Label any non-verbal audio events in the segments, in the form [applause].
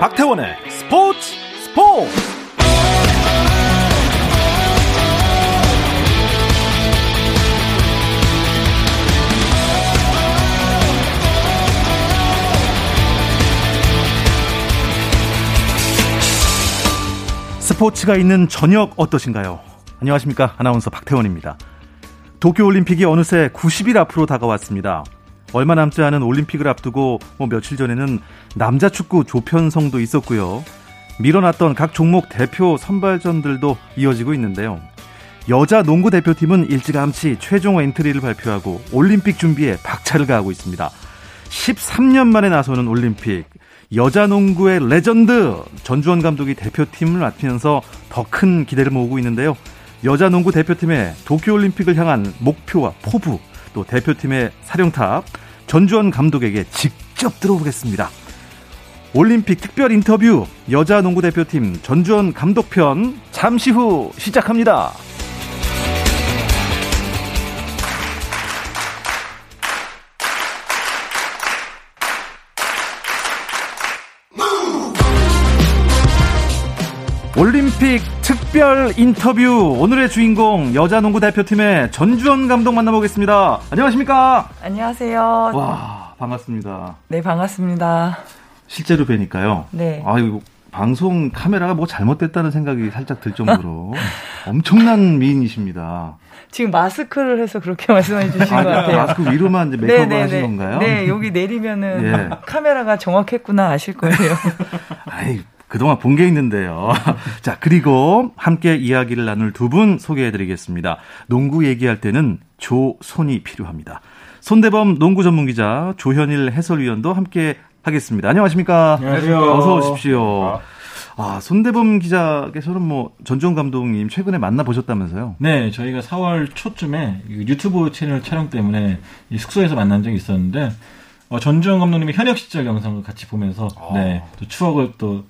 박태원의 스포츠 스포츠 스포츠가 있는 저녁 어떠신가요? 안녕하십니까. 아나운서 박태원입니다. 도쿄올림픽이 어느새 90일 앞으로 다가왔습니다. 얼마 남지 않은 올림픽을 앞두고 뭐 며칠 전에는 남자 축구 조편성도 있었고요. 밀어놨던 각 종목 대표 선발전들도 이어지고 있는데요. 여자 농구 대표팀은 일찌감치 최종 엔트리를 발표하고 올림픽 준비에 박차를 가하고 있습니다. 13년 만에 나서는 올림픽. 여자 농구의 레전드 전주원 감독이 대표팀을 맡으면서 더 큰 기대를 모으고 있는데요. 여자 농구 대표팀의 도쿄올림픽을 향한 목표와 포부 또 대표팀의 사령탑 전주원 감독에게 직접 들어보겠습니다. 올림픽 특별 인터뷰 여자 농구 대표팀 전주원 감독편 잠시 후 시작합니다. 올림픽 특별 인터뷰 오늘의 주인공 여자 농구 대표팀의 전주원 감독 만나보겠습니다. 안녕하십니까? 안녕하세요. 와 반갑습니다. 네 반갑습니다. 실제로 뵈니까요. 네. 아 이거 방송 카메라가 뭐 잘못됐다는 생각이 살짝 들 정도로 [laughs] 엄청난 미인이십니다. 지금 마스크를 해서 그렇게 [laughs] 말씀해 주신 아, 것 같아요. 마스크 위로만 이제 메이크업 네, 하신 건가요? 네, 여기 내리면은 [laughs] 예. 카메라가 정확했구나 아실 거예요. 아이, 그동안 본 게 있는데요. [laughs] 자, 그리고 함께 이야기를 나눌 두 분 소개해 드리겠습니다. 농구 얘기할 때는 조손이 필요합니다. 손대범 농구 전문 기자 조현일 해설위원도 함께 하겠습니다. 안녕하십니까? 안녕하세요. 어서 오십시오. 아, 손대범 기자께서는 뭐 전주원 감독님 최근에 만나 보셨다면서요? 네, 저희가 4월 초쯤에 유튜브 채널 촬영 때문에 숙소에서 만난 적이 있었는데 어, 전주원 감독님의 현역 시절 영상을 같이 보면서 아. 네, 또 추억을 또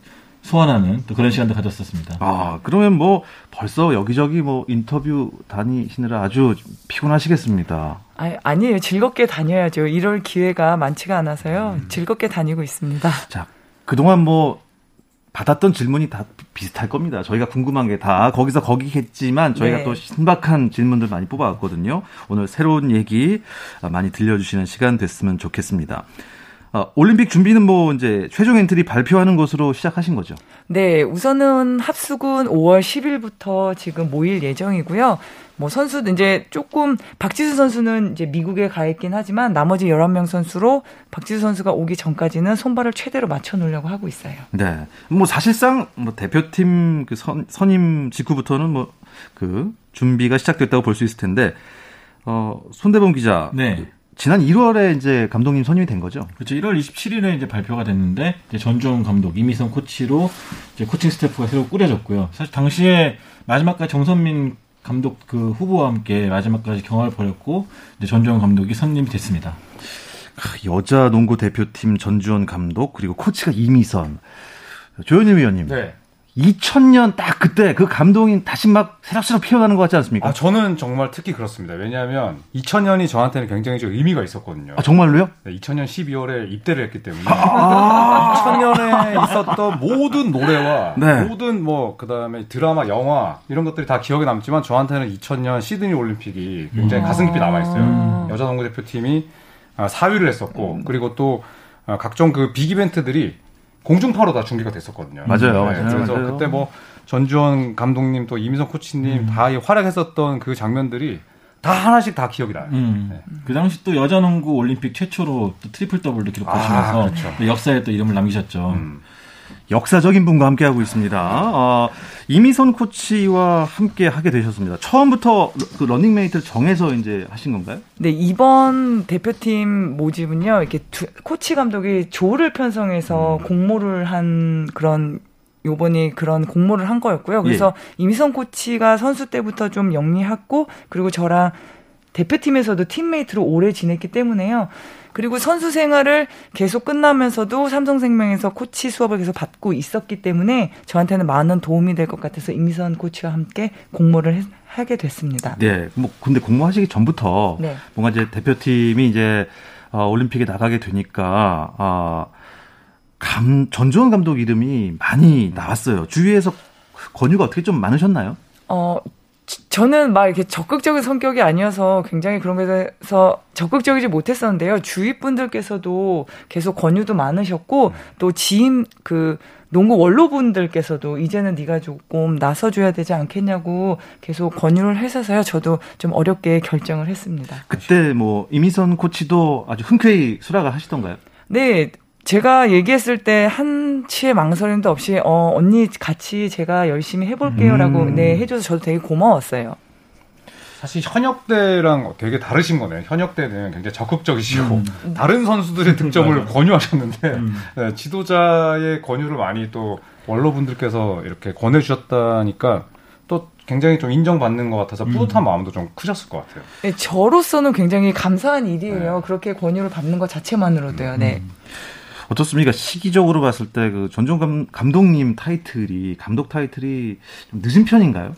소환하는 또 그런 시간도 가졌었습니다. 아, 그러면 뭐 벌써 여기저기 뭐 인터뷰 다니시느라 아주 피곤하시겠습니다. 아, 아니에요. 즐겁게 다녀야죠. 이럴 기회가 많지가 않아서요. 음. 즐겁게 다니고 있습니다. 자, 그동안 뭐 받았던 질문이 다 비슷할 겁니다. 저희가 궁금한 게 다 거기서 거기겠지만 저희가 네. 또 신박한 질문들 많이 뽑아왔거든요. 오늘 새로운 얘기 많이 들려주시는 시간 됐으면 좋겠습니다. 어, 올림픽 준비는 뭐 이제 최종 엔트리 발표하는 것으로 시작하신 거죠? 네, 우선은 합숙은 5월 10일부터 지금 모일 예정이고요. 뭐 선수도 이제 조금 박지수 선수는 이제 미국에 가 있긴 하지만 나머지 11명 선수로 박지수 선수가 오기 전까지는 손발을 최대로 맞춰 놓으려고 하고 있어요. 네. 뭐 사실상 뭐 대표팀 그 선, 선임 직후부터는 뭐 그 준비가 시작됐다고 볼 수 있을 텐데 어 손대범 기자 네. 지난 1월에 이제 감독님 선임이 된 거죠. 그렇죠. 1월 27일에 이제 발표가 됐는데 이제 전주원 감독, 이미선 코치로 이제 코칭 스태프가 새로 꾸려졌고요. 사실 당시에 마지막까지 정선민 감독 그 후보와 함께 마지막까지 경화를 벌였고 이제 전주원 감독이 선임이 됐습니다. 여자 농구 대표팀 전주원 감독 그리고 코치가 이미선 조현일 위원님. 네. 2000년 딱 그때 그 감동이 다시 막 새록새록 피어나는 것 같지 않습니까? 아, 저는 정말 특히 그렇습니다. 왜냐하면 2000년이 저한테는 굉장히 좀 의미가 있었거든요. 아, 정말로요? 네, 2000년 12월에 입대를 했기 때문에. 아~ 2000년에 있었던 모든 노래와 [laughs] 네. 모든 뭐, 그 다음에 드라마, 영화, 이런 것들이 다 기억에 남지만 저한테는 2000년 시드니 올림픽이 굉장히 음. 가슴 깊이 남아 있어요. 음. 여자 농구 대표팀이 4위를 아, 했었고, 음. 그리고 또 아, 각종 그 big 이벤트들이 공중파로 다 중계가 됐었거든요. 맞아요. 네, 맞아요. 그래서 맞아요. 그때 뭐 전주원 감독님 또 이미선 코치님 음. 다 활약했었던 그 장면들이 다 하나씩 다 기억이 나요. 음. 네. 그 당시 또 여자농구 올림픽 최초로 또 트리플 더블도 기록하시면서 아, 그렇죠. 역사에 또 이름을 남기셨죠. 음. 역사적인 분과 함께하고 있습니다. 어, 이미선 코치와 함께 하게 되셨습니다. 처음부터 그 러닝메이트를 정해서 이제 하신 건가요? 네, 이번 대표팀 모집은요, 이렇게 두, 코치 감독이 조를 편성해서 음. 공모를 한 그런 요번에 그런 공모를 한 거였고요. 그래서 예. 이미선 코치가 선수 때부터 좀 영리했고, 그리고 저랑 대표팀에서도 팀메이트로 오래 지냈기 때문에요. 그리고 선수 생활을 계속 끝나면서도 삼성생명에서 코치 수업을 계속 받고 있었기 때문에 저한테는 많은 도움이 될 것 같아서 이미선 코치와 함께 공모를 해, 하게 됐습니다. 네. 뭐 근데 공모하시기 전부터 네. 뭔가 이제 대표팀이 이제 어, 올림픽에 나가게 되니까 어, 감, 전주원 감독 이름이 많이 나왔어요. 주위에서 권유가 어떻게 좀 많으셨나요? 어, 저는 막 이렇게 적극적인 성격이 아니어서 굉장히 그런 것에서 적극적이지 못했었는데요. 주위 분들께서도 계속 권유도 많으셨고 또 지인 그 농구 원로분들께서도 이제는 네가 조금 나서줘야 되지 않겠냐고 계속 권유를 해서서요. 저도 좀 어렵게 결정을 했습니다. 그때 뭐 이미선 코치도 아주 흔쾌히 수락을 하시던가요? 네, 제가 얘기했을 때 한치의 망설임도 없이 어 언니 같이 제가 열심히 해볼게요라고 음. 네 해줘서 저도 되게 고마웠어요. 사실 현역대랑 되게 다르신 거네요. 현역대는 굉장히 적극적이시고 음. 다른 선수들의 득점을 권유하셨는데 음. 네, 지도자의 권유를 많이 또 원로분들께서 이렇게 권해주셨다니까 또 굉장히 좀 인정받는 것 같아서 음. 뿌듯한 음. 마음도 좀 크셨을 것 같아요. 네, 저로서는 굉장히 감사한 일이에요. 네. 그렇게 권유를 받는 것 자체만으로도요. 네. 음. 어떻습니까? 시기적으로 봤을 때 그 전종 감, 감독님 타이틀이 감독 타이틀이 좀 늦은 편인가요?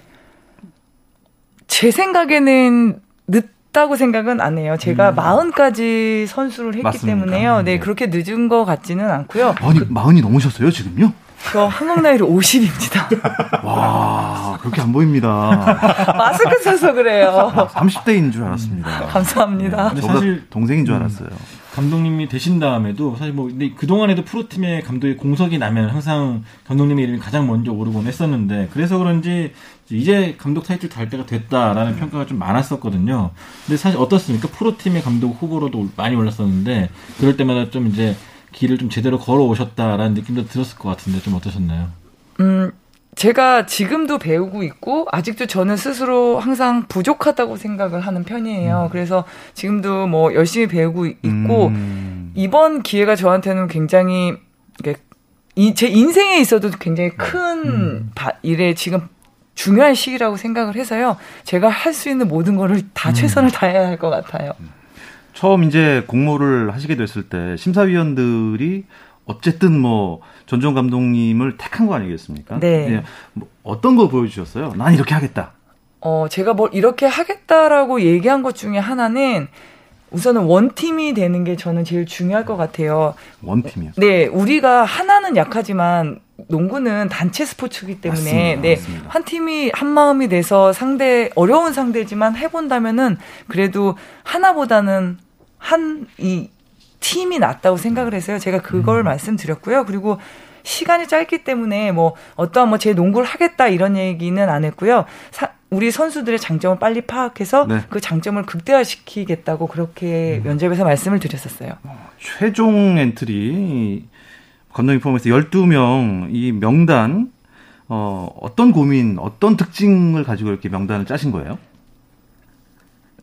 제 생각에는 늦다고 생각은 안 해요. 제가 음. 40까지 선수를 했기 맞습니까? 때문에요. 네, 네, 그렇게 늦은 것 같지는 않고요. 아니, 그, 40이 넘으셨어요, 지금요? 저 한국 나이로 50입니다. [laughs] 와, 그렇게 안 보입니다. [laughs] 마스크 써서 그래요. 30대인 줄 알았습니다. [laughs] 감사합니다. 네, 사실 동생인 줄 알았어요. 음. 감독님이 되신 다음에도 사실 뭐 근데 그 동안에도 프로팀의 감독의 공석이 나면 항상 감독님의 이름이 가장 먼저 오르곤 했었는데 그래서 그런지 이제 감독 타이틀 달 때가 됐다라는 평가가 좀 많았었거든요. 근데 사실 어떻습니까? 프로팀의 감독 후보로도 많이 올랐었는데 그럴 때마다 좀 이제 길을 좀 제대로 걸어 오셨다라는 느낌도 들었을 것 같은데 좀 어떠셨나요? 음, 제가 지금도 배우고 있고 아직도 저는 스스로 항상 부족하다고 생각을 하는 편이에요. 음. 그래서 지금도 뭐 열심히 배우고 있고 음. 이번 기회가 저한테는 굉장히 제 인생에 있어도 굉장히 큰 음. 일에 지금 중요한 시기라고 생각을 해서요. 제가 할 수 있는 모든 거를 다 음. 최선을 다해야 할 것 같아요. 처음 이제 공모를 하시게 됐을 때 심사위원들이 어쨌든 뭐 전종 감독님을 택한 거 아니겠습니까? 네. 네. 뭐 어떤 거 보여주셨어요? 난 이렇게 하겠다. 어, 제가 뭘 이렇게 하겠다라고 얘기한 것 중에 하나는 우선은 원팀이 되는 게 저는 제일 중요할 것 같아요. 원팀이요? 네, 우리가 하나는 약하지만 농구는 단체 스포츠이기 때문에 맞습니다, 네, 맞습니다. 한 팀이 한 마음이 돼서 상대 어려운 상대지만 해본다면은 그래도 하나보다는 한 이 팀이 낫다고 생각을 해서요. 제가 그걸 음. 말씀드렸고요. 그리고 시간이 짧기 때문에 뭐 어떠한 뭐 제 농구를 하겠다 이런 얘기는 안 했고요. 사, 우리 선수들의 장점을 빨리 파악해서 네. 그 장점을 극대화시키겠다고 그렇게 음. 면접에서 말씀을 드렸었어요. 어, 최종 엔트리 감독님 포함해서 12명 이 명단 어, 어떤 고민, 어떤 특징을 가지고 이렇게 명단을 짜신 거예요?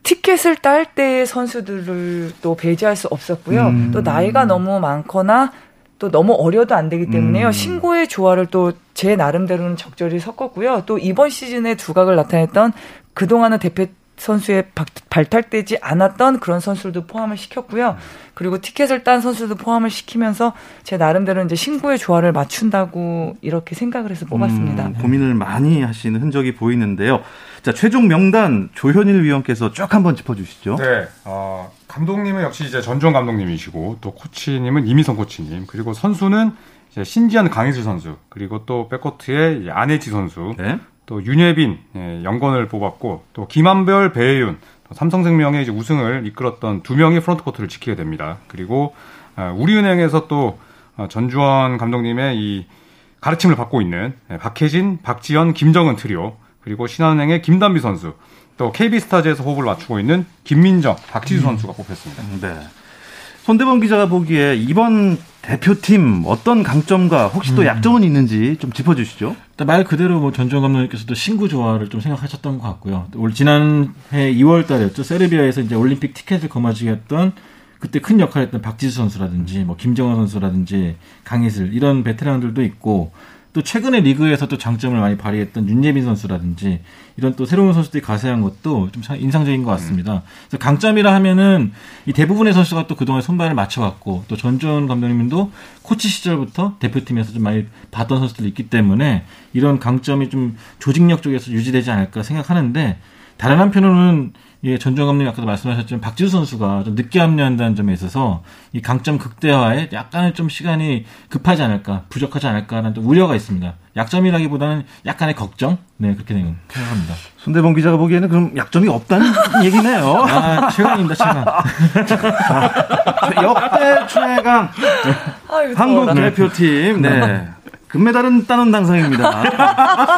티켓을 딸때 선수들을 또 배제할 수 없었고요. 음. 또 나이가 너무 많거나 또 너무 어려도 안 되기 때문에요. 음. 신고의 조화를 또 제 나름대로는 적절히 섞었고요. 또 이번 시즌에 두각을 나타냈던 그동안은 대표 선수의 발탁되지 않았던 그런 선수들도 포함을 시켰고요. 그리고 티켓을 딴 선수도 포함을 시키면서 제 나름대로 이제 신고의 조화를 맞춘다고 이렇게 생각을 해서 뽑았습니다. 음, 고민을 많이 하시는 흔적이 보이는데요. 자, 최종 명단 조현일 위원께서 쭉 한번 짚어주시죠. 네, 어, 감독님은 역시 이제 전주원 감독님이시고 또 코치님은 이미선 코치님 그리고 선수는 이제 신지현 강이슬 선수 그리고 또 백코트의 안혜지 선수 네. 또 윤예빈 예, 영건을 뽑았고 또 김한별, 배혜윤, 삼성생명의 이제 우승을 이끌었던 두 명이 프론트 코트를 지키게 됩니다. 그리고 어, 우리은행에서 또 어, 전주원 감독님의 이 가르침을 받고 있는 예, 박혜진, 박지현, 김정은 트리오 그리고 신한은행의 김단비 선수 또 KB스타즈에서 호흡을 맞추고 있는 김민정, 박지수 음. 선수가 뽑혔습니다. 네. 손대범 기자가 보기에 이번 대표팀 어떤 강점과 혹시 또 음. 약점은 있는지 좀 짚어주시죠. 말 그대로 뭐 전종 감독님께서도 신구 조화를 좀 생각하셨던 것 같고요. 올 지난해 2월달이었죠. 세르비아에서 이제 올림픽 티켓을 거머쥐게 했던 그때 큰 역할을 했던 박지수 선수라든지 뭐 김정은 선수라든지 강희슬 이런 베테랑들도 있고 또 최근에 리그에서 또 장점을 많이 발휘했던 윤예빈 선수라든지 이런 또 새로운 선수들이 가세한 것도 좀 인상적인 것 같습니다. 그래서 강점이라 하면은 이 대부분의 선수가 또 그동안 손발을 맞춰왔고 또 전준 감독님도 코치 시절부터 대표팀에서 좀 많이 봤던 선수들이 있기 때문에 이런 강점이 좀 조직력 쪽에서 유지되지 않을까 생각하는데 다른 한편으로는 예, 전종 감독님 아까도 말씀하셨지만 박지수 선수가 좀 늦게 합류한다는 점에 있어서 이 강점 극대화에 약간의 좀 시간이 급하지 않을까, 부족하지 않을까라는 좀 우려가 있습니다. 약점이라기보다는 약간의 걱정, 네 그렇게 생각합니다. 손대범 기자가 보기에는 그럼 약점이 없다는 [laughs] 얘기네요. 아, 최강입니다, 최강. [laughs] 역대 최강 한국 대표팀, 네. 금메달은 따는 당상입니다.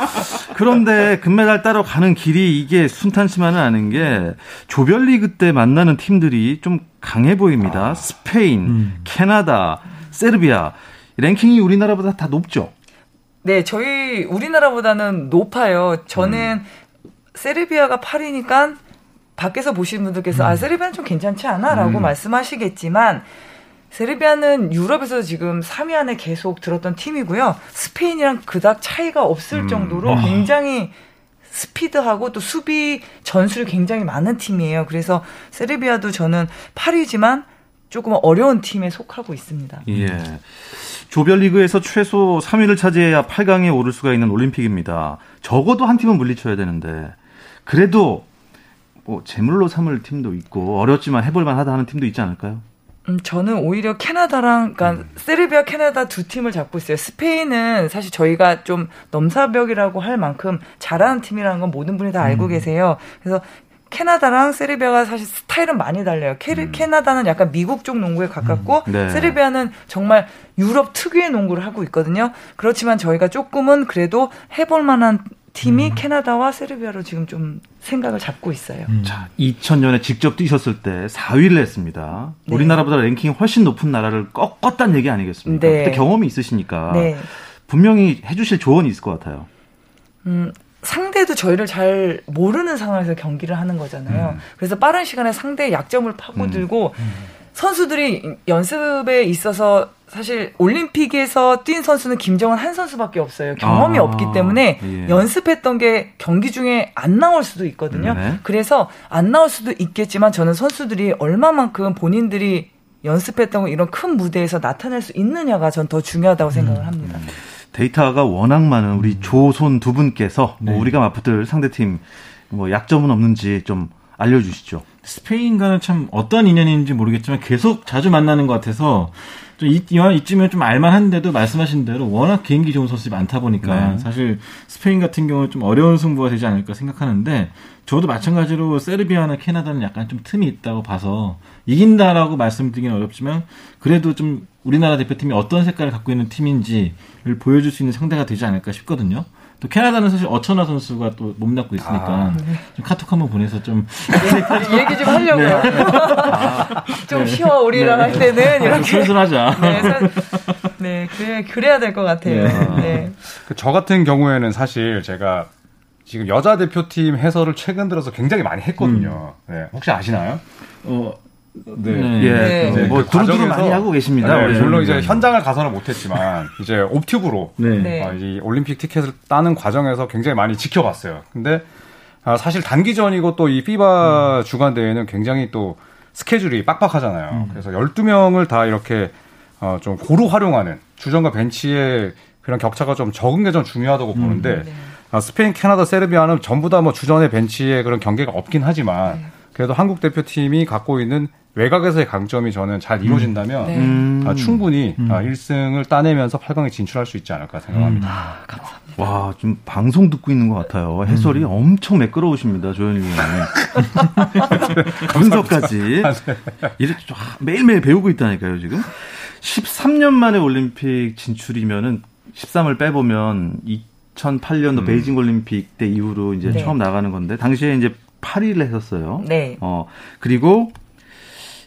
[laughs] 그런데 금메달 따러 가는 길이 이게 순탄치만은 않은 게 조별리그 때 만나는 팀들이 좀 강해 보입니다. 아. 스페인, 음. 캐나다, 세르비아 랭킹이 우리나라보다 다 높죠. 네, 저희 우리나라보다는 높아요. 저는 음. 세르비아가 8위니까 밖에서 보시는 분들께서 아, 음. 아 세르비아는 좀 괜찮지 않아라고 음. 말씀하시겠지만 세르비아는 유럽에서 지금 3위 안에 계속 들었던 팀이고요. 스페인이랑 그닥 차이가 없을 음. 정도로 아. 굉장히 스피드하고 또 수비 전술이 굉장히 많은 팀이에요. 그래서 세르비아도 저는 8위지만 조금 어려운 팀에 속하고 있습니다. 예. 조별리그에서 최소 3위를 차지해야 8강에 오를 수가 있는 올림픽입니다. 적어도 한 팀은 물리쳐야 되는데 그래도 뭐 제물로 삼을 팀도 있고 어렵지만 해볼 만 하다 하는 팀도 있지 않을까요? 음, 저는 오히려 캐나다랑, 그러니까 음. 세르비아, 캐나다 두 팀을 잡고 있어요. 스페인은 사실 저희가 좀 넘사벽이라고 할 만큼 잘하는 팀이라는 건 모든 분이 다 알고 음. 계세요. 그래서 캐나다랑 세르비아가 사실 스타일은 많이 달라요. 캐, 음. 캐나다는 약간 미국 쪽 농구에 가깝고 음. 네. 세르비아는 정말 유럽 특유의 농구를 하고 있거든요. 그렇지만 저희가 조금은 그래도 해볼 만한 팀이 음. 캐나다와 세르비아로 지금 좀 생각을 잡고 있어요. 음. 자, 2000년에 직접 뛰셨을 때 4위를 했습니다. 네. 우리나라보다 랭킹이 훨씬 높은 나라를 꺾었다는 얘기 아니겠습니까? 네. 그때 경험이 있으시니까 네. 분명히 해주실 조언이 있을 것 같아요. 음, 상대도 저희를 잘 모르는 상황에서 경기를 하는 거잖아요. 음. 그래서 빠른 시간에 상대의 약점을 파고들고 음. 음. 선수들이 연습에 있어서 사실 올림픽에서 뛴 선수는 김정은 한 선수밖에 없어요. 경험이 아, 없기 때문에 예. 연습했던 게 경기 중에 안 나올 수도 있거든요. 네. 그래서 안 나올 수도 있겠지만 저는 선수들이 얼마만큼 본인들이 연습했던 이런 큰 무대에서 나타낼 수 있느냐가 전 더 중요하다고 생각을 합니다. 음. 데이터가 워낙 많은 우리 음. 조손 두 분께서 뭐 네. 우리가 맞붙을 상대팀 뭐 약점은 없는지 좀 알려주시죠. 스페인과는 참 어떤 인연인지 모르겠지만 계속 자주 만나는 것 같아서 좀 이, 이쯤에 좀 알만한데도 말씀하신 대로 워낙 개인기 좋은 선수들이 많다 보니까 네. 사실 스페인 같은 경우는 좀 어려운 승부가 되지 않을까 생각하는데 저도 마찬가지로 세르비아나 캐나다는 약간 좀 틈이 있다고 봐서 이긴다라고 말씀드리기는 어렵지만 그래도 좀 우리나라 대표팀이 어떤 색깔을 갖고 있는 팀인지를 보여줄 수 있는 상대가 되지 않을까 싶거든요. 또 캐나다는 사실 어천하 선수가 또 몸납고 있으니까 아, 네. 좀 카톡 한번 보내서 좀 얘기 좀 하려고요. 네. 아, [laughs] 좀 네. 쉬어 우리랑 네. 할 때는 이렇게 순순하자. 네, 네, 그래 그래야 될 것 같아요. 네. 네. 그저 같은 경우에는 사실 제가 지금 여자 대표팀 해설을 최근 들어서 굉장히 많이 했거든요. 음. 네, 혹시 아시나요? 어, 네. 네. 예. 네. 뭐, 그 두루두루 많이 하고 계십니다. 네, 물론 이제 현장을 가서는 못했지만, [laughs] 이제 옵튜브로, 네. 어, 이 올림픽 티켓을 따는 과정에서 굉장히 많이 지켜봤어요. 근데, 아, 사실 단기전이고 또 이 피바 음. 주간 대회는 굉장히 또 스케줄이 빡빡하잖아요. 음. 그래서 12명을 다 이렇게, 어, 좀 고루 활용하는 주전과 벤치의 그런 격차가 좀 적은 게 좀 중요하다고 음. 보는데, 네. 아, 스페인, 캐나다, 세르비아는 전부 다 뭐 주전의 벤치에 그런 경계가 없긴 하지만, 네. 그래도 한국 대표팀이 갖고 있는 외곽에서의 강점이 저는 잘 이루어진다면 네. 음. 아, 충분히 음. 아, 1승을 따내면서 8강에 진출할 수 있지 않을까 생각합니다. 음. 아, 감사합니다. 와, 좀 방송 듣고 있는 것 같아요. 해설이 음. 엄청 매끄러우십니다, 조현일 위원님. [laughs] 분석까지. 아, 네. 이렇게 매일매일 배우고 있다니까요, 지금. 13년 만에 올림픽 진출이면은 13을 빼보면 2008년도 음. 베이징 올림픽 때 이후로 이제 네. 처음 나가는 건데 당시에 이제 8위를 했었어요. 네. 어, 그리고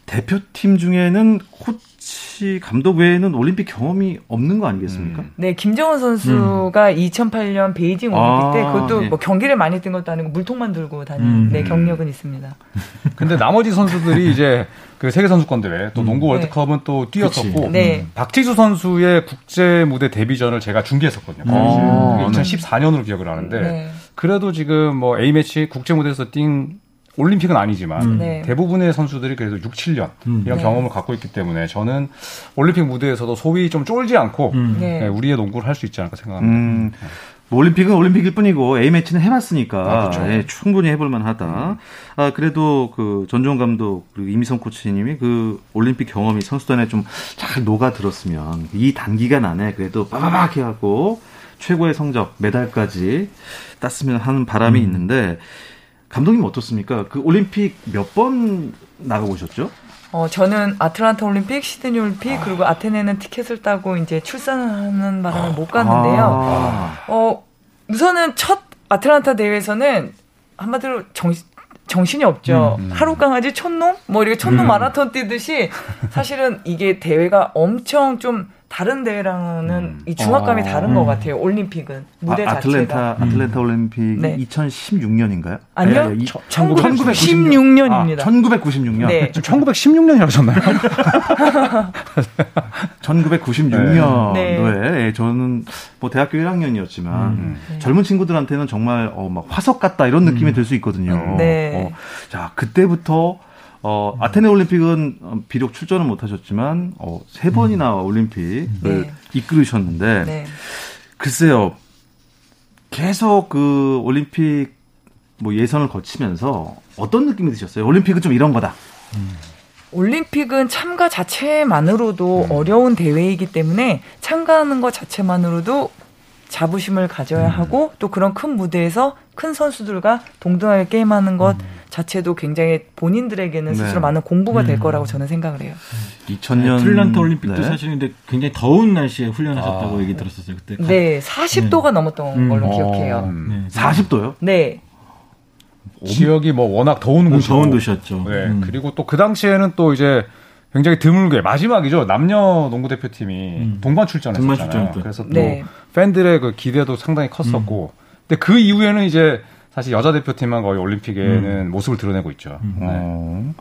대표팀 중에는 코치 감독 외에는 올림픽 경험이 없는 거 아니겠습니까? 음. 네, 김정은 선수가 음. 2008년 베이징 올림픽 아, 때 그것도 예. 뭐 경기를 많이 뛴 것도 아니고 물통만 들고 다니는 음. 네, 경력은 있습니다. [laughs] 근데 나머지 선수들이 이제 그 세계 선수권 대회 또 음. 농구 월드컵은 네. 또 뛰었었고 네. 박지수 선수의 국제 무대 데뷔전을 제가 중계했었거든요. 아, 2014년으로 기억을 하는데 네. 그래도 지금 뭐 A 매치 국제 무대에서 뛴 올림픽은 아니지만 음. 네. 대부분의 선수들이 그래도 6, 7년 음. 이런 네. 경험을 갖고 있기 때문에 저는 올림픽 무대에서도 소위 좀 쫄지 않고 음. 네. 네 우리의 농구를 할 수 있지 않을까 생각합니다. 음. 뭐 올림픽은 올림픽일 뿐이고 A 매치는 해봤으니까 아, 그렇죠. 예, 충분히 해볼 만하다. 음. 아 그래도 그 전종 감독 그리고 이미성 코치님이 그 올림픽 경험이 선수단에 좀 잘 녹아 들었으면 이 단기간 안에 그래도 빠바박 해갖고 최고의 성적 메달까지 땄으면 하는 바람이 음. 있는데 감독님 어떻습니까? 그 올림픽 몇 번 나가보셨죠? 어, 저는 아틀란타 올림픽, 시드니 올림픽, 아. 그리고 아테네는 티켓을 따고 이제 출산하는 바람에 못 갔는데요. 아. 어, 우선은 첫 아틀란타 대회에서는 한마디로 정, 정신이 없죠. 음, 음. 하루 강아지 촌놈? 뭐 이렇게 촌놈 음. 마라톤 뛰듯이 사실은 이게 대회가 엄청 좀 다른 대회랑은 음. 이 중압감이 어. 다른 것 같아요. 올림픽은 무대 아, 아틀랜타, 자체가. 아틀랜타 올림픽 네. 2016년인가요? 아니요, 아니, 1996년 입니다. 아, 1996년. 네. 1916년이 라셨나요 1996년도에 네. 예, 저는 뭐 대학교 1학년이었지만 음. 네. 젊은 친구들한테는 정말 어, 막 화석 같다 이런 느낌이 음. 들수 있거든요. 네. 어, 자 그때부터 어, 아테네 올림픽은 어, 비록 출전은 못하셨지만 어, 세 번이나 음. 올림픽을 네. 이끌으셨는데 네. 글쎄요 계속 그 올림픽 뭐 예선을 거치면서 어떤 느낌이 드셨어요? 올림픽은 좀 이런 거다. 음. 올림픽은 참가 자체만으로도 음. 어려운 대회이기 때문에 참가하는 것 자체만으로도 자부심을 가져야 음. 하고 또 그런 큰 무대에서 큰 선수들과 동등하게 게임하는 것 음. 자체도 굉장히 본인들에게는 스스로 네. 많은 공부가 될 음. 거라고 저는 생각을 해요. 2000년 틀란타 올림픽도 네. 사실 근데 굉장히 더운 날씨에 훈련하셨다고 아. 얘기 들었었어요 그때. 네, 40도가 네. 넘었던 음. 걸로 기억해요. 어, 네. 40도요? 네. 지역이 뭐 워낙 더운 곳이 더운 도시였죠. 네. 음. 그리고 또 그 당시에는 또 이제 굉장히 드물게 마지막이죠. 남녀 농구 대표팀이 음. 동반 출전했었잖아요. 그래서 또 네. 팬들의 그 기대도 상당히 컸었고. 음. 근데 그 이후에는 이제 사실 여자 대표팀만 거의 올림픽에는 음. 모습을 드러내고 있죠. 음. 네. 어.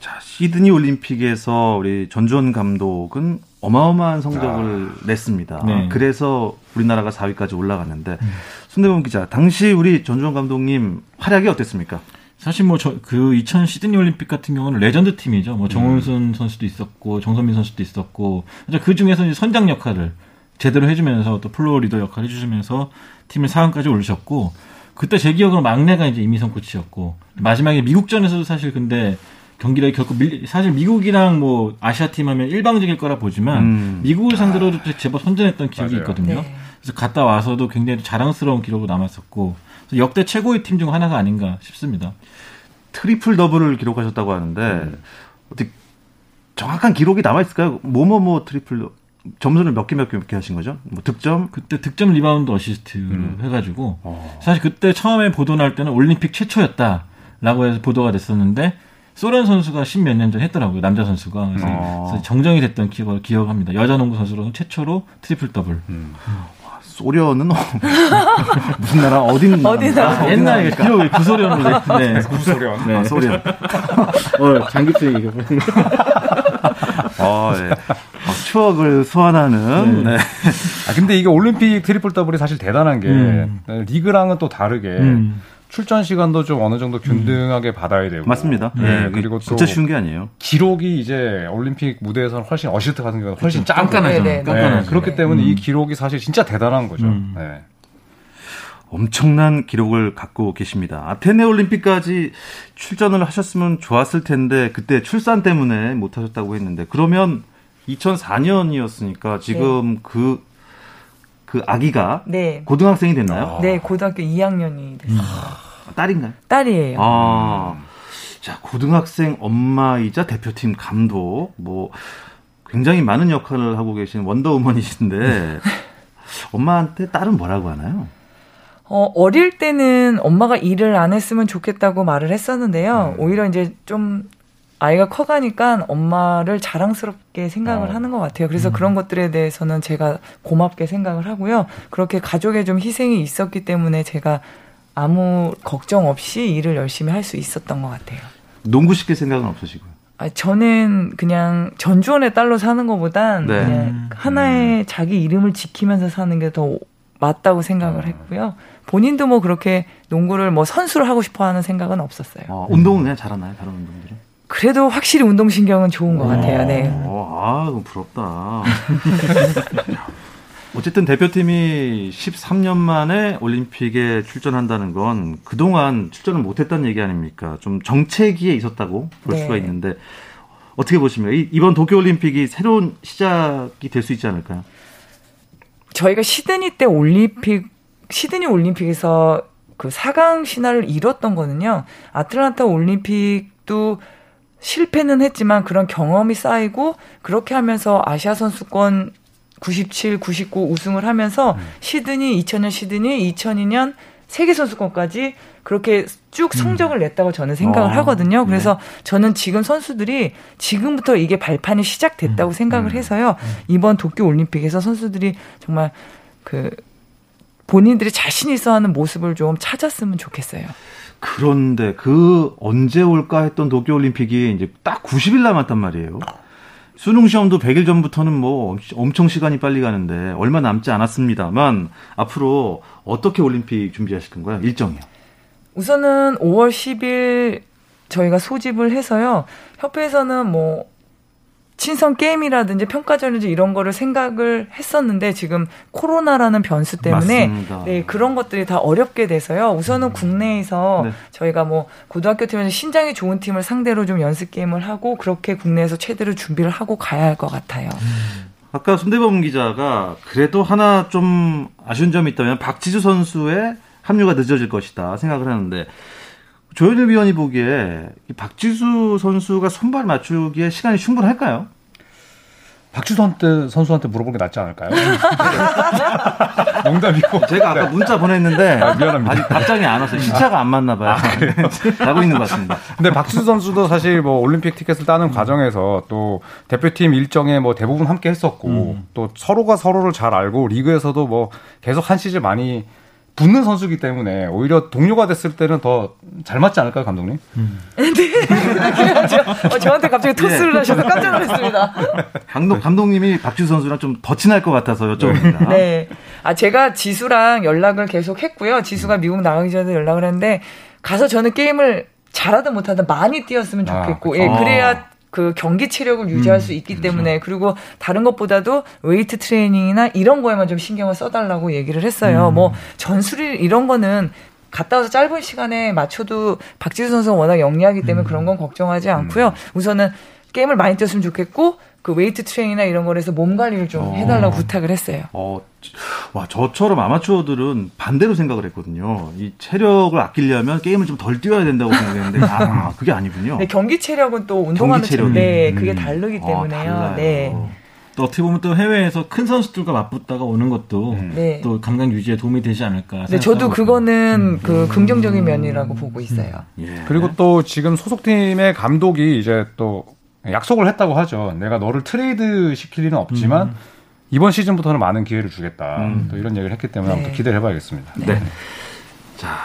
자, 시드니 올림픽에서 우리 전주원 감독은 어마어마한 성적을 아. 냈습니다. 네. 그래서 우리나라가 4위까지 올라갔는데 음. 손대범 기자, 당시 우리 전주원 감독님 활약이 어땠습니까? 사실 뭐 그 2000 시드니 올림픽 같은 경우는 레전드 팀이죠. 뭐 정은순 음. 선수도 있었고 정선민 선수도 있었고 그 중에서 선장 역할을 제대로 해주면서 또 floor leader 역할을 해주시면서 팀을 4강까지 올리셨고 그때 제 기억으로 막내가 이제 이미선 코치였고 마지막에 미국전에서도 사실 근데 경기력이 결코 밀, 사실 미국이랑 뭐 아시아 팀 하면 일방적일 거라 보지만 음. 미국을 상대로도 제법 선전했던 기억이 맞아요. 있거든요. 네. 그래서 갔다 와서도 굉장히 자랑스러운 기록으로 남았었고 역대 최고의 팀 중 하나가 아닌가 싶습니다. 트리플 더블을 기록하셨다고 하는데 음. 어떻게 정확한 기록이 남아 있을까요? 뭐뭐뭐 트리플 점수를 몇 개 몇 개 몇 개 하신 거죠? 뭐 득점? 그때 득점 리바운드 어시스트 음. 해가지고 어. 사실 그때 처음에 보도 날 때는 올림픽 최초였다라고 해서 보도가 됐었는데 소련 선수가 십몇 년 전 했더라고요 남자 선수가 그래서, 어. 그래서 정정이 됐던 기억을 기억합니다. 여자 농구 선수로는 최초로 트리플 더블. 음. 소련은 [laughs] 무슨 나라 어딘 어디 나라 옛날에 기억이 구소련을 네 구소련 네. 아, 소련 [laughs] 어 장기표 얘기 아 예. 어, 추억을 소환하는. 네. 네. 아 근데 이게 올림픽 트리플 더블이 사실 대단한 게 음. 리그랑은 또 다르게 음. 출전 시간도 좀 어느 정도 균등하게 음. 받아야 되고 맞습니다. 네, 네. 그리고 또 진짜 쉬운 게 아니에요. 기록이 이제 올림픽 무대에서는 훨씬 어시스트 같은 경우는 훨씬 그렇죠. 깐깐하죠. 네, 네, 그렇기 때문에 이 음. 기록이 사실 진짜 대단한 거죠. 음. 네. 엄청난 기록을 갖고 계십니다. 아테네 올림픽까지 출전을 하셨으면 좋았을 텐데 그때 출산 때문에 못 하셨다고 했는데 그러면 2004년이었으니까 지금 네. 그, 그 아기가 네. 고등학생이 됐나요? 아. 네, 고등학교 2학년이 됐어요. 음. 딸인가요? 딸이에요. 아. 자, 고등학생 엄마이자 대표팀 감독, 뭐, 굉장히 많은 역할을 하고 계신 원더우먼이신데, [laughs] 엄마한테 딸은 뭐라고 하나요? 어, 어릴 때는 엄마가 일을 안 했으면 좋겠다고 말을 했었는데요. 음. 오히려 이제 좀 아이가 커가니까 엄마를 자랑스럽게 생각을 어. 하는 것 같아요. 그래서 음. 그런 것들에 대해서는 제가 고맙게 생각을 하고요. 그렇게 가족의 좀 희생이 있었기 때문에 제가 아무 걱정 없이 일을 열심히 할 수 있었던 것 같아요. 농구 시킬 생각은 없으시고요? 아, 저는 그냥 전주원의 딸로 사는 것보단 네. 그냥 음. 하나의 음. 자기 이름을 지키면서 사는 게 더 맞다고 생각을 어. 했고요. 본인도 뭐 그렇게 농구를 뭐 선수를 하고 싶어 하는 생각은 없었어요. 어, 운동은 그냥 잘하나요? 다른 운동들은? 그래도 확실히 운동신경은 좋은 것 같아요. 네. 어, 아, 부럽다. [laughs] 어쨌든 대표팀이 13년 만에 올림픽에 출전한다는 건 그동안 출전을 못했다는 얘기 아닙니까? 좀 정체기에 있었다고 볼 네. 수가 있는데 어떻게 보시면 이번 도쿄올림픽이 새로운 시작이 될 수 있지 않을까요? 저희가 시드니 때 올림픽 시드니 올림픽에서 그 4강 신화를 이뤘던 거는요. 아틀란타 올림픽도 실패는 했지만 그런 경험이 쌓이고 그렇게 하면서 아시아 선수권 97, 99 우승을 하면서 음. 시드니 2000년 시드니 2002년 세계 선수권까지 그렇게 쭉 음. 성적을 냈다고 저는 생각을 어, 하거든요. 네. 그래서 네. 저는 지금 선수들이 지금부터 이게 발판이 시작됐다고 음, 생각을 음. 해서요. 음. 이번 도쿄 올림픽에서 선수들이 정말 그 본인들이 자신 있어 하는 모습을 좀 찾았으면 좋겠어요. 그런데 그 언제 올까 했던 도쿄올림픽이 이제 딱 90일 남았단 말이에요. 수능 시험도 100일 전부터는 뭐 엄청 시간이 빨리 가는데 얼마 남지 않았습니다만 앞으로 어떻게 올림픽 준비하실 건가요? 일정이요. 우선은 5월 10일 저희가 소집을 해서요. 협회에서는 뭐 친선 게임이라든지 평가전이지 이런 거를 생각을 했었는데 지금 코로나라는 변수 때문에 맞습니다. 네, 그런 것들이 다 어렵게 돼서요. 우선은 음. 국내에서 네. 저희가 뭐 고등학교 팀에서 신장이 좋은 팀을 상대로 좀 연습 게임을 하고 그렇게 국내에서 최대로 준비를 하고 가야 할 것 같아요. 음. 아까 손대범 기자가 그래도 하나 좀 아쉬운 점이 있다면 박지수 선수의 합류가 늦어질 것이다 생각을 하는데 조현일 위원이 보기에 박지수 선수가 손발 맞추기에 시간이 충분할까요? 박지수한테 선수한테 물어보는 게 낫지 않을까요? [laughs] 농담이고. 제가 아까 네. 문자 보냈는데 아, 미안합니다. 아직 답장이 안 왔어요. 시차가 안 맞나 봐요. 아, [laughs] 자고 있는 것 같습니다. 근데 박지수 선수도 사실 뭐 올림픽 티켓을 따는 음. 과정에서 또 대표팀 일정에 뭐 대부분 함께 했었고 음. 또 서로가 서로를 잘 알고 리그에서도 뭐 계속 한 시즌 많이 붙는 선수기 때문에 오히려 동료가 됐을 때는 더 잘 맞지 않을까요, 감독님? 음. [laughs] 네. 어, 저한테 갑자기 토스를 네. 하셔서 깜짝 놀랐습니다. [laughs] 감독, 감독님이 박지수 선수랑 좀더 친할 것 같아서 여쭤봅니다. 네. 아, 제가 지수랑 연락을 계속 했고요. 지수가 미국 나가기 전에 연락을 했는데 가서 저는 게임을 잘하든 못하든 많이 뛰었으면 아, 좋겠고, 아, 예, 그래야 그 경기 체력을 유지할 음, 수 있기 그렇죠. 때문에 그리고 다른 것보다도 웨이트 트레이닝이나 이런 거에만 좀 신경을 써달라고 얘기를 했어요. 음. 뭐 전술이 이런 거는 갔다 와서 짧은 시간에 맞춰도 박지수 선수가 워낙 영리하기 때문에 음. 그런 건 걱정하지 않고요. 음. 우선은 게임을 많이 뛰었으면 좋겠고 그 웨이트 트레이닝이나 이런 거에서 몸 관리를 좀 어. 해달라고 부탁을 했어요. 어, 와 저처럼 아마추어들은 반대로 생각을 했거든요. 이 체력을 아끼려면 게임을 좀 덜 뛰어야 된다고 생각했는데 아 그게 아니군요. 네, 경기 체력은 또 운동하는 체력, 네, 그게 음. 다르기 아, 때문에요. 아, 네. 또 어떻게 보면 또 해외에서 큰 선수들과 맞붙다가 오는 것도 음. 네. 또 감각 유지에 도움이 되지 않을까. 네, 저도 그거는 음. 그 긍정적인 면이라고 보고 있어요. 예. 그리고 또 지금 소속팀의 감독이 이제 또 약속을 했다고 하죠. 내가 너를 트레이드 시킬 일은 없지만 음. 이번 시즌부터는 많은 기회를 주겠다. 음. 또 이런 얘기를 했기 때문에 네. 한번 기대를 해봐야겠습니다. 네. 네. 자,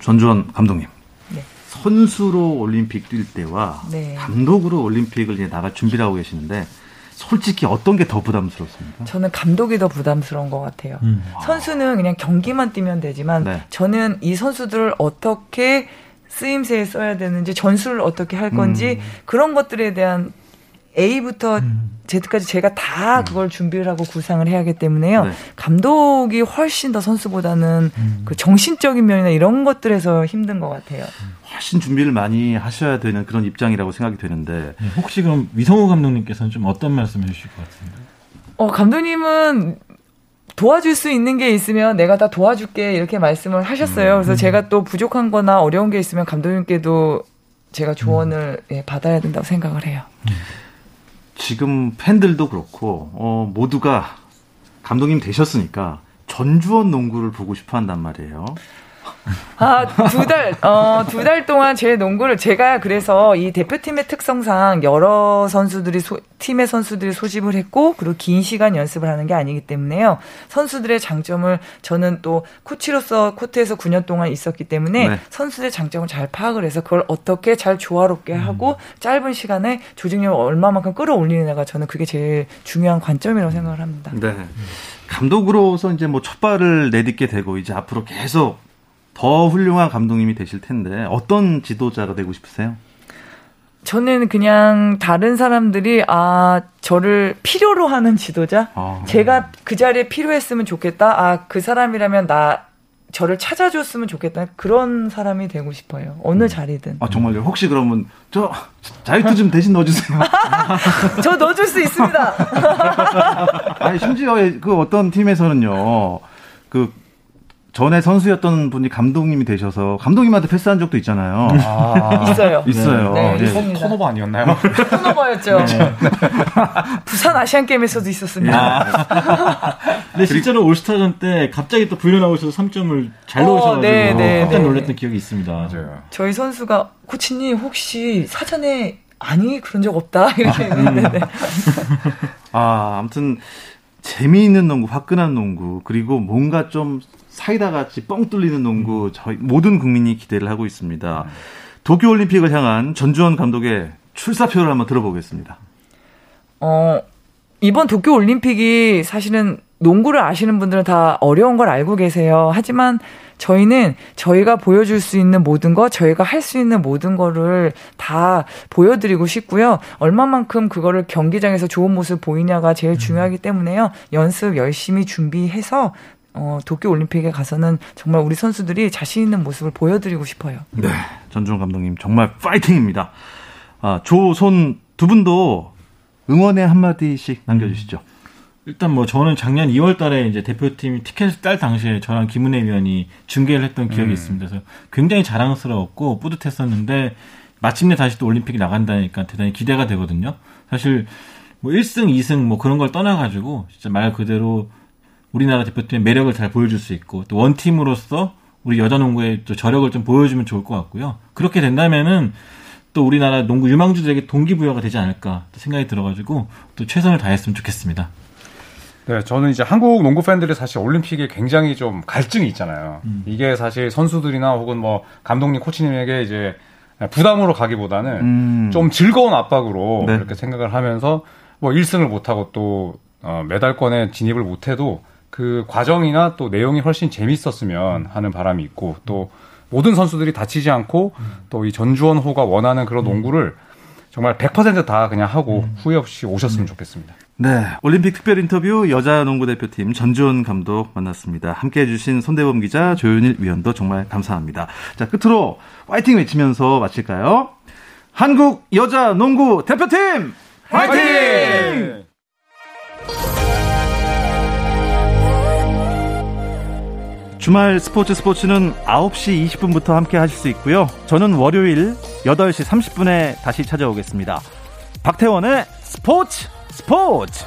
전주원 감독님. 네. 선수로 올림픽 뛸 때와 네. 감독으로 올림픽을 이제 나갈 준비를 하고 계시는데 솔직히 어떤 게 더 부담스럽습니까? 저는 감독이 더 부담스러운 것 같아요. 음. 선수는 그냥 경기만 뛰면 되지만 네. 저는 이 선수들을 어떻게 쓰임새에 써야 되는지 전술을 어떻게 할 건지 음. 그런 것들에 대한 A부터 음. Z까지 제가 다 음. 그걸 준비를 하고 구상을 해야 하기 때문에요. 네. 감독이 훨씬 더 선수보다는 음. 그 정신적인 면이나 이런 것들에서 힘든 것 같아요. 훨씬 준비를 많이 하셔야 되는 그런 입장이라고 생각이 되는데 네, 혹시 그럼 위성호 감독님께서는 좀 어떤 말씀 해 주실 것 같습니다. 어 감독님은 도와줄 수 있는 게 있으면 내가 다 도와줄게 이렇게 말씀을 하셨어요. 그래서 음. 제가 또 부족한 거나 어려운 게 있으면 감독님께도 제가 조언을 음. 예, 받아야 된다고 생각을 해요. 지금 팬들도 그렇고 어, 모두가 감독님 되셨으니까 전주원 농구를 보고 싶어 한단 말이에요. 아, 두 달, 어, 두 달 동안 제 농구를 제가 그래서 이 대표팀의 특성상 여러 선수들이 소, 팀의 선수들이 소집을 했고 그리고 긴 시간 연습을 하는 게 아니기 때문에요. 선수들의 장점을 저는 또 코치로서 코트에서 9년 동안 있었기 때문에 네. 선수들의 장점을 잘 파악을 해서 그걸 어떻게 잘 조화롭게 음. 하고 짧은 시간에 조직력을 얼마만큼 끌어올리느냐가 저는 그게 제일 중요한 관점이라고 생각을 합니다. 네. 감독으로서 이제 뭐 첫발을 내딛게 되고 이제 앞으로 계속 더 훌륭한 감독님이 되실 텐데 어떤 지도자가 되고 싶으세요? 저는 그냥 다른 사람들이 아 저를 필요로 하는 지도자, 아, 제가 그 자리에 필요했으면 좋겠다. 아 그 사람이라면 나 저를 찾아줬으면 좋겠다 그런 사람이 되고 싶어요. 어느 음. 자리든. 아 정말요? 혹시 그러면 저 자유투 좀 대신 넣어주세요. [laughs] 저 넣어줄 수 있습니다. [laughs] 아니 심지어 그 어떤 팀에서는요, 그 전에 선수였던 분이 감독님이 되셔서 감독님한테 패스한 적도 있잖아요. 아, [laughs] 있어요. 있어요. 네, 네. 네. 턴오버 아니었나요? 턴오버였죠. 네. 부산 아시안 게임에서도 있었습니다. 아. 근데 실제로 올스타전 때 갑자기 또 불려 나오셔서 3점을 잘 어, 넣으셔가지고 네, 네, 깜짝 네. 놀랐던 기억이 있습니다. 맞아요. 저희 선수가 코치님 혹시 사전에 아니 그런 적 없다 [laughs] 이렇게 했는데. 아 아무튼 재미있는 농구, 화끈한 농구, 그리고 뭔가 좀 사이다 같이 뻥 뚫리는 농구 저희 모든 국민이 기대를 하고 있습니다. 도쿄 올림픽을 향한 전주원 감독의 출사표를 한번 들어보겠습니다. 어, 이번 도쿄 올림픽이 사실은 농구를 아시는 분들은 다 어려운 걸 알고 계세요. 하지만 저희는 저희가 보여줄 수 있는 모든 거, 저희가 할 수 있는 모든 거를 다 보여드리고 싶고요. 얼마만큼 그거를 경기장에서 좋은 모습 보이냐가 제일 중요하기 때문에요. 연습 열심히 준비해서 어, 도쿄 올림픽에 가서는 정말 우리 선수들이 자신 있는 모습을 보여드리고 싶어요. 네. 전주원 감독님 정말 파이팅입니다. 아, 조, 손 두 분도 응원의 한마디씩 남겨주시죠. 일단 뭐 저는 작년 2월 달에 이제 대표팀 티켓을 딸 당시에 저랑 김은혜 위원이 중계를 했던 기억이 음. 있습니다. 그래서 굉장히 자랑스러웠고 뿌듯했었는데 마침내 다시 또 올림픽이 나간다니까 대단히 기대가 되거든요. 사실 뭐 1승, 2승 뭐 그런 걸 떠나가지고 진짜 말 그대로 우리나라 대표팀의 매력을 잘 보여줄 수 있고 또 원팀으로서 우리 여자 농구의 또 저력을 좀 보여주면 좋을 것 같고요. 그렇게 된다면은 또 우리나라 농구 유망주들에게 동기부여가 되지 않을까 생각이 들어가지고 또 최선을 다했으면 좋겠습니다. 네, 저는 이제 한국 농구 팬들이 사실 올림픽에 굉장히 좀 갈증이 있잖아요. 음. 이게 사실 선수들이나 혹은 뭐 감독님, 코치님에게 이제 부담으로 가기보다는 음. 좀 즐거운 압박으로 네. 이렇게 생각을 하면서 뭐 1승을 못하고 또 어, 메달권에 진입을 못해도 그 과정이나 또 내용이 훨씬 재밌었으면 하는 바람이 있고 또 모든 선수들이 다치지 않고 또 이 전주원 호가 원하는 그런 농구를 정말 100%다 그냥 하고 후회 없이 오셨으면 좋겠습니다. 네. 올림픽 특별 인터뷰 여자 농구 대표팀 전주원 감독 만났습니다. 함께 해주신 손대범 기자, 조윤일 위원도 정말 감사합니다. 자, 끝으로 파이팅 외치면서 마칠까요? 한국 여자 농구 대표팀! 파이팅! 파이팅! 주말 스포츠 스포츠는 9시 20분부터 함께 하실 수 있고요. 저는 월요일 8시 30분에 다시 찾아오겠습니다. 박태원의 스포츠 스포츠!